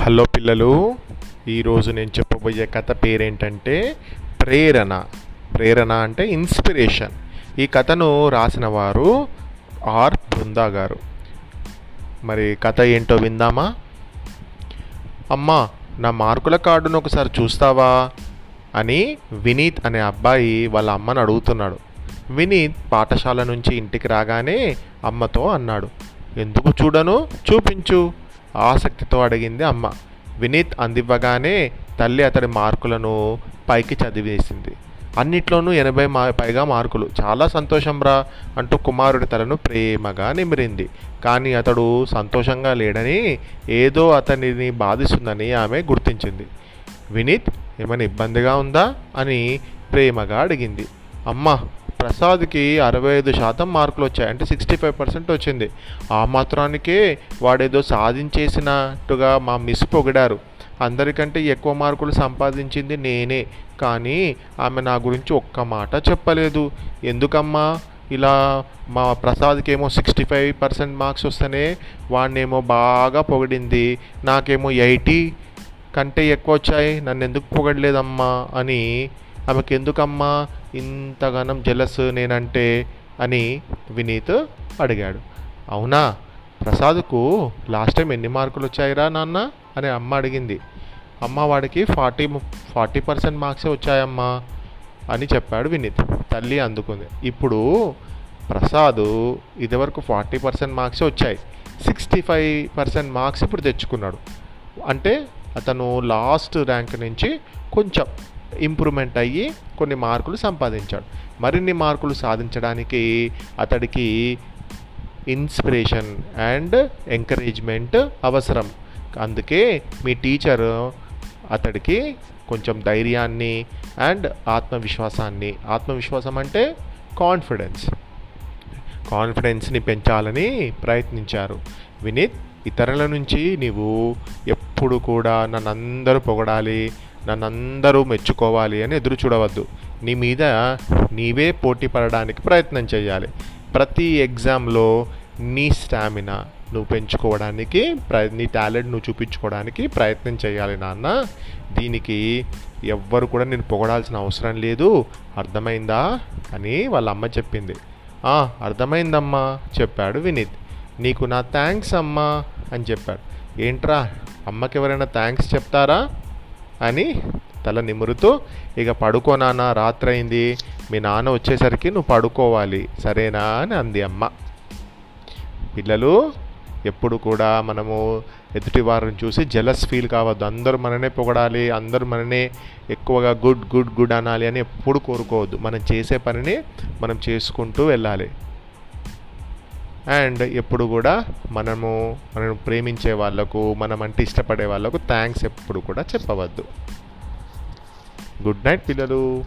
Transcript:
Hello పిల్లలు ఈరోజు నేను చెప్పబోయే కథ పేరేంటంటే ప్రేరణ. ప్రేరణ అంటే ఇన్స్పిరేషన్. ఈ కథను రాసిన వారు ఆర్ బృందా గారు. మరి కథ ఏంటో విందామా? అమ్మా నా మార్కుల కార్డును ఒకసారి చూస్తావా? అని వినీత్ అనే అబ్బాయి వాళ్ళ అమ్మను అడుగుతున్నాడు. వినీత్ పాఠశాల నుంచి ఇంటికి రాగానే అమ్మతో అన్నాడు ఎందుకు చూడను? చూపించు. ఆసక్తితో అడిగింది అమ్మ. వినీత్ అందివ్వగానే తల్లి అతడి మార్కులను పైకి చదివేసింది. అన్నిట్లోనూ ఎనభై మా పైగా మార్కులు. చాలా సంతోషంరా అంటూ కుమారుడి తలను ప్రేమగా నిమిరింది. కానీ అతడు సంతోషంగా లేడని ఏదో అతనిని బాధిస్తుందని ఆమె గుర్తించింది. వినీత్ ఏమైనా ఇబ్బందిగా ఉందా? అని ప్రేమగా అడిగింది. అమ్మ ప్రసాద్కి అరవై ఐదు శాతం మార్కులు వచ్చాయి. అంటే సిక్స్టీ ఫైవ్ పర్సెంట్ వచ్చింది. ఆ మాత్రానికే వాడేదో సాధించేసినట్టుగా మా మిస్ పొగిడారు. అందరికంటే ఎక్కువ మార్కులు సంపాదించింది నేనే. కానీ ఆమె నా గురించి ఒక్క మాట చెప్పలేదు. ఎందుకమ్మా? ఇలా మా ప్రసాద్కి ఏమో సిక్స్టీ ఫైవ్ పర్సెంట్ మార్క్స్ వస్తేనే వాడినేమో బాగా పొగిడింది. నాకేమో ఎయిటీ కంటే ఎక్కువ వచ్చాయి. నన్ను ఎందుకు పొగడలేదమ్మా? అని ఆమెకి ఎందుకమ్మా ఇంతగానం జెలస్ నేనంటే అని వినీత్ అడిగాడు. అవునా? ప్రసాద్కు లాస్ట్ టైం ఎన్ని మార్కులు వచ్చాయిరా నాన్న? అని అమ్మ అడిగింది. అమ్మ వాడికి ఫార్టీ ఫార్టీ పర్సెంట్ మార్క్సే వచ్చాయమ్మా అని చెప్పాడు వినీత్. తల్లి అందుకుంది. ఇప్పుడు ప్రసాద్ ఇదివరకు ఫార్టీ పర్సెంట్ మార్క్సే వచ్చాయి. సిక్స్టీ ఫైవ్ పర్సెంట్ మార్క్స్ ఇప్పుడు తెచ్చుకున్నాడు. అంటే అతను లాస్ట్ ర్యాంక్ నుంచి కొంచెం ఇంప్రూవ్మెంట్ అయ్యి కొన్ని మార్కులు సంపాదించాడు. మరిన్ని మార్కులు సాధించడానికి అతడికి ఇన్స్పిరేషన్ అండ్ ఎంకరేజ్మెంట్ అవసరం. అందుకే మీ టీచర్ అతడికి కొంచెం ధైర్యాన్ని అండ్ ఆత్మవిశ్వాసాన్ని ఆత్మవిశ్వాసం అంటే కాన్ఫిడెన్స్. కాన్ఫిడెన్స్ని పెంచాలని ప్రయత్నించారు. వినీత్ ఇతరుల నుంచి నీవు ఎప్పుడు కూడా నన్ను అందరూ పొగడాలి నన్ను అందరూ మెచ్చుకోవాలి అని ఎదురు చూడవద్దు. నీ మీద నీవే పోటీ పడడానికి ప్రయత్నం చేయాలి. ప్రతి ఎగ్జామ్లో నీ స్టామినా నువ్వు పెంచుకోవడానికి ప్ర నీ టాలెంట్ నువ్వు చూపించుకోవడానికి ప్రయత్నం చేయాలి నాన్న. దీనికి ఎవ్వరు కూడా నేను పొగడాల్సిన అవసరం లేదు. అర్థమైందా? అని వాళ్ళ అమ్మ చెప్పింది అర్థమైందమ్మా చెప్పాడు వినీత్. నీకు నా థ్యాంక్స్ అమ్మా అని చెప్పాడు. ఏంట్రా అమ్మకి ఎవరైనా థ్యాంక్స్ చెప్తారా అని తల నిమురుతూ ఇక పడుకో నాన్న రాత్రి అయింది మీ నాన్న వచ్చేసరికి నువ్వు పడుకోవాలి. సరేనా? అని అంది అమ్మ. పిల్లలు ఎప్పుడు కూడా మనము ఎదుటి వారిని చూసి జలస్ ఫీల్ కావద్దు. అందరూ మననే పొగడాలి అందరూ మననే ఎక్కువగా గుడ్ గుడ్ గుడ్ అనాలి అని ఎప్పుడు కోరుకోవద్దు. మనం చేసే పనిని మనం చేసుకుంటూ వెళ్ళాలి. అండ్ ఎప్పుడు కూడా మనము మనం ప్రేమించే వాళ్ళకు మనం అంటే ఇష్టపడే వాళ్ళకు థ్యాంక్స్ ఎప్పుడు కూడా చెప్పవద్దు. గుడ్ నైట్ పిల్లలు.